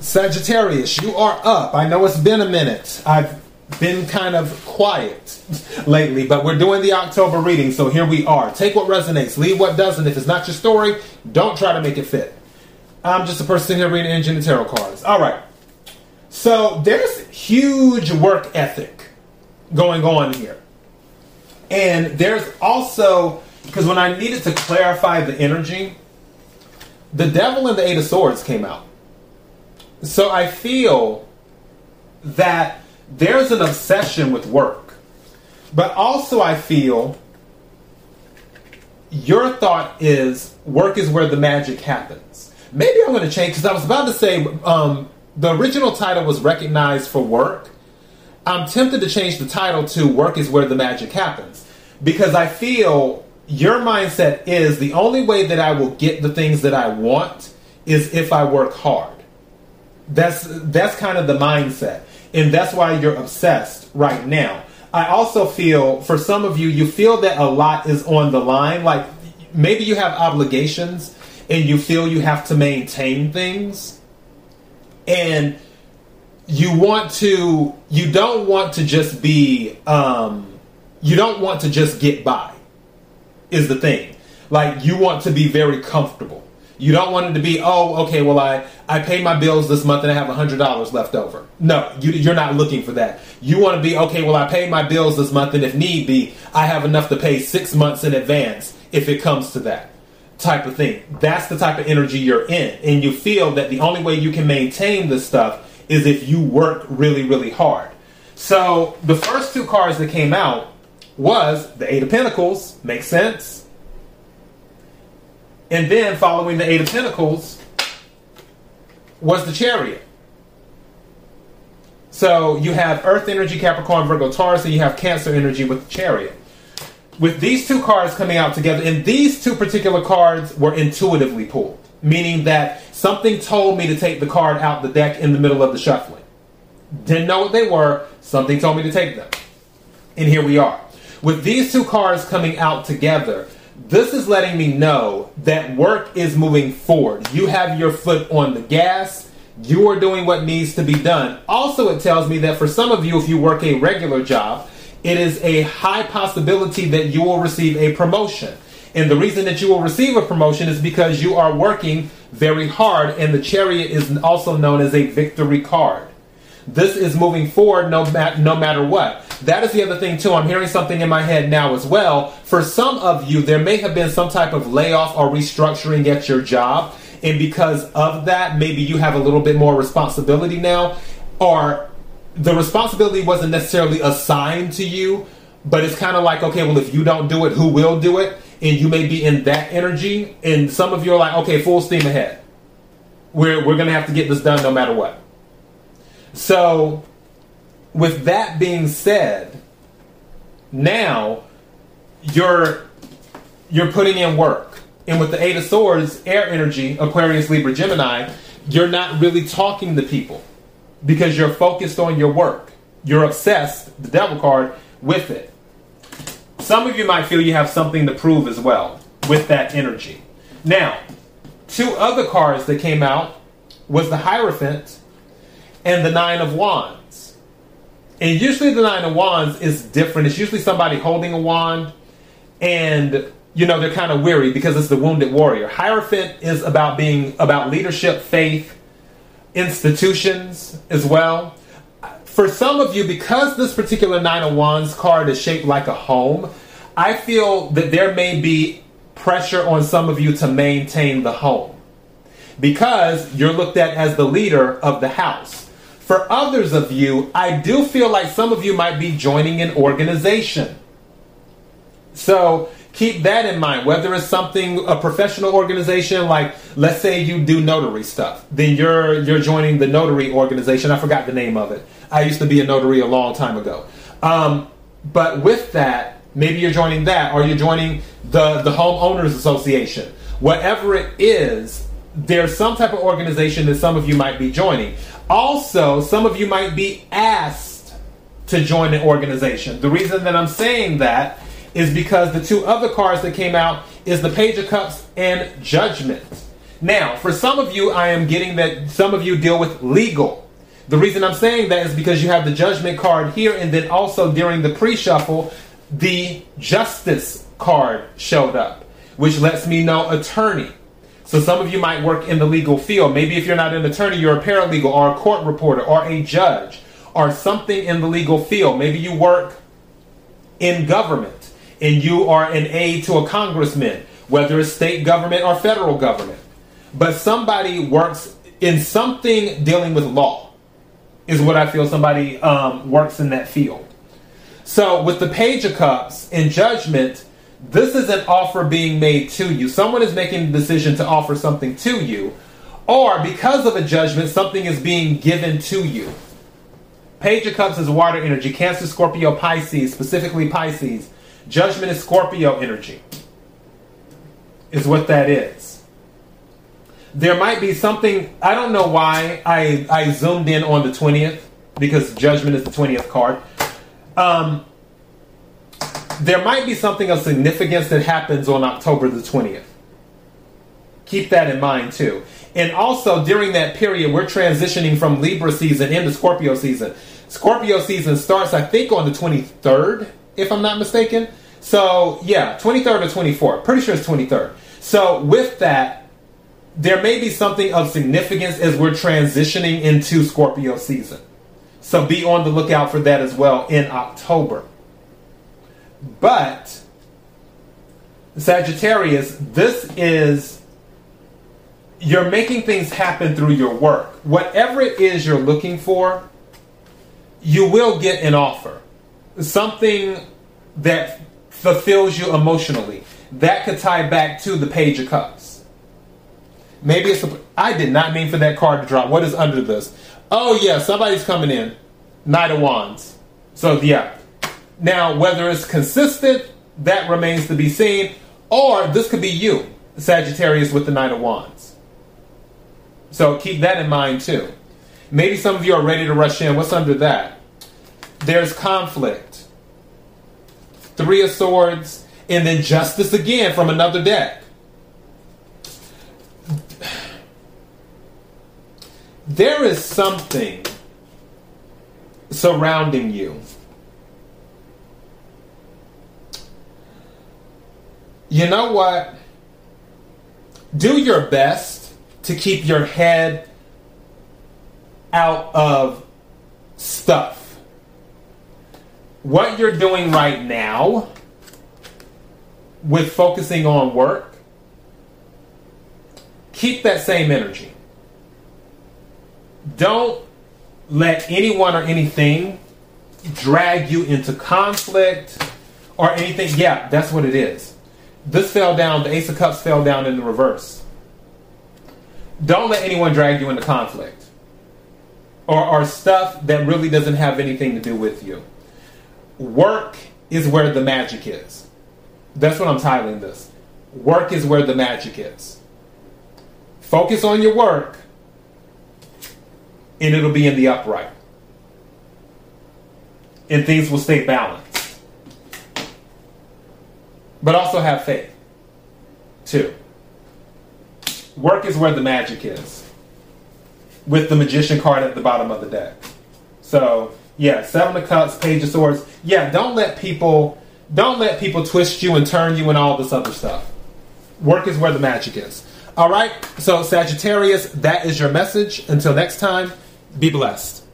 Sagittarius, you are up. I know it's been a minute. I've been kind of quiet lately, but we're doing the October reading, so here we are. Take what resonates, leave what doesn't. If it's not your story, don't try to make it fit. I'm just a person here reading engine and tarot cards. All right. So there's huge work ethic going on here. And there's also, because when I needed to clarify the energy, the devil and the eight of swords came out. So I feel that there's an obsession with work. But also, I feel your thought is work is where the magic happens. Maybe I'm going to change because I was about to say um, the original title was recognized for work. I'm tempted to change the title to work is where the magic happens because I feel your mindset is the only way that I will get the things that I want is if I work hard. That's that's kind of the mindset. And that's why you're obsessed right now. I also feel for some of you you feel that a lot is on the line like maybe you have obligations and you feel you have to maintain things and you want to you don't want to just be um you don't want to just get by is the thing like you want to be very comfortable you don't want it to be, oh, okay, well, I, I paid my bills this month and I have $100 left over. No, you, you're not looking for that. You want to be, okay, well, I paid my bills this month and if need be, I have enough to pay six months in advance if it comes to that type of thing. That's the type of energy you're in. And you feel that the only way you can maintain this stuff is if you work really, really hard. So the first two cards that came out was the Eight of Pentacles. Makes sense? And then following the Eight of Pentacles was the Chariot. So you have Earth energy, Capricorn, Virgo, Taurus, and you have Cancer energy with the Chariot. With these two cards coming out together, and these two particular cards were intuitively pulled, meaning that something told me to take the card out the deck in the middle of the shuffling. Didn't know what they were, something told me to take them. And here we are. With these two cards coming out together, this is letting me know that work is moving forward. You have your foot on the gas. You are doing what needs to be done. Also, it tells me that for some of you, if you work a regular job, it is a high possibility that you will receive a promotion. And the reason that you will receive a promotion is because you are working very hard, and the chariot is also known as a victory card. This is moving forward no, no matter what. That is the other thing, too. I'm hearing something in my head now as well. For some of you, there may have been some type of layoff or restructuring at your job. And because of that, maybe you have a little bit more responsibility now. Or the responsibility wasn't necessarily assigned to you, but it's kind of like, okay, well, if you don't do it, who will do it? And you may be in that energy. And some of you are like, okay, full steam ahead. We're, we're going to have to get this done no matter what. So, with that being said, now you're you're putting in work. And with the Eight of Swords, air energy, Aquarius, Libra, Gemini, you're not really talking to people because you're focused on your work. You're obsessed, the devil card, with it. Some of you might feel you have something to prove as well with that energy. Now, two other cards that came out was the Hierophant and the Nine of Wands. And usually the Nine of Wands is different. It's usually somebody holding a wand and you know they're kind of weary because it's the wounded warrior. Hierophant is about being about leadership, faith, institutions as well. For some of you, because this particular Nine of Wands card is shaped like a home, I feel that there may be pressure on some of you to maintain the home because you're looked at as the leader of the house. For others of you, I do feel like some of you might be joining an organization. So keep that in mind. Whether it's something, a professional organization, like let's say you do notary stuff, then you're you're joining the notary organization. I forgot the name of it. I used to be a notary a long time ago. Um, but with that, maybe you're joining that, or you're joining the the homeowners association. Whatever it is, there's some type of organization that some of you might be joining. Also, some of you might be asked to join an organization. The reason that I'm saying that is because the two other cards that came out is the Page of Cups and Judgment. Now, for some of you, I am getting that some of you deal with legal. The reason I'm saying that is because you have the judgment card here, and then also during the pre shuffle, the justice card showed up, which lets me know attorney. So some of you might work in the legal field. Maybe if you're not an attorney, you're a paralegal or a court reporter or a judge or something in the legal field. Maybe you work in government and you are an aide to a congressman, whether it's state government or federal government. But somebody works in something dealing with law, is what I feel somebody um, works in that field. So with the Page of Cups in judgment, this is an offer being made to you. Someone is making the decision to offer something to you, or because of a judgment, something is being given to you. Page of Cups is water energy. Cancer, Scorpio, Pisces, specifically Pisces. Judgment is Scorpio energy, is what that is. There might be something, I don't know why I, I zoomed in on the 20th, because Judgment is the 20th card. Um, there might be something of significance that happens on October the 20th. Keep that in mind too. And also during that period, we're transitioning from Libra season into Scorpio season. Scorpio season starts, I think, on the 23rd, if I'm not mistaken. So, yeah, 23rd or 24th. Pretty sure it's 23rd. So, with that, there may be something of significance as we're transitioning into Scorpio season. So, be on the lookout for that as well in October. But, Sagittarius, this is you're making things happen through your work. Whatever it is you're looking for, you will get an offer. Something that fulfills you emotionally. That could tie back to the Page of Cups. Maybe it's. A, I did not mean for that card to drop. What is under this? Oh, yeah, somebody's coming in. Knight of Wands. So, yeah. Now, whether it's consistent, that remains to be seen. Or this could be you, Sagittarius, with the Knight of Wands. So keep that in mind too. Maybe some of you are ready to rush in. What's under that? There's conflict. Three of Swords, and then Justice again from another deck. There is something surrounding you. You know what? Do your best to keep your head out of stuff. What you're doing right now with focusing on work, keep that same energy. Don't let anyone or anything drag you into conflict or anything. Yeah, that's what it is. This fell down, the Ace of Cups fell down in the reverse. Don't let anyone drag you into conflict or, or stuff that really doesn't have anything to do with you. Work is where the magic is. That's what I'm titling this. Work is where the magic is. Focus on your work, and it'll be in the upright. And things will stay balanced. But also have faith, too. Work is where the magic is. With the magician card at the bottom of the deck. So yeah, seven of cups, page of swords. Yeah, don't let people don't let people twist you and turn you and all this other stuff. Work is where the magic is. All right. So Sagittarius, that is your message. Until next time, be blessed.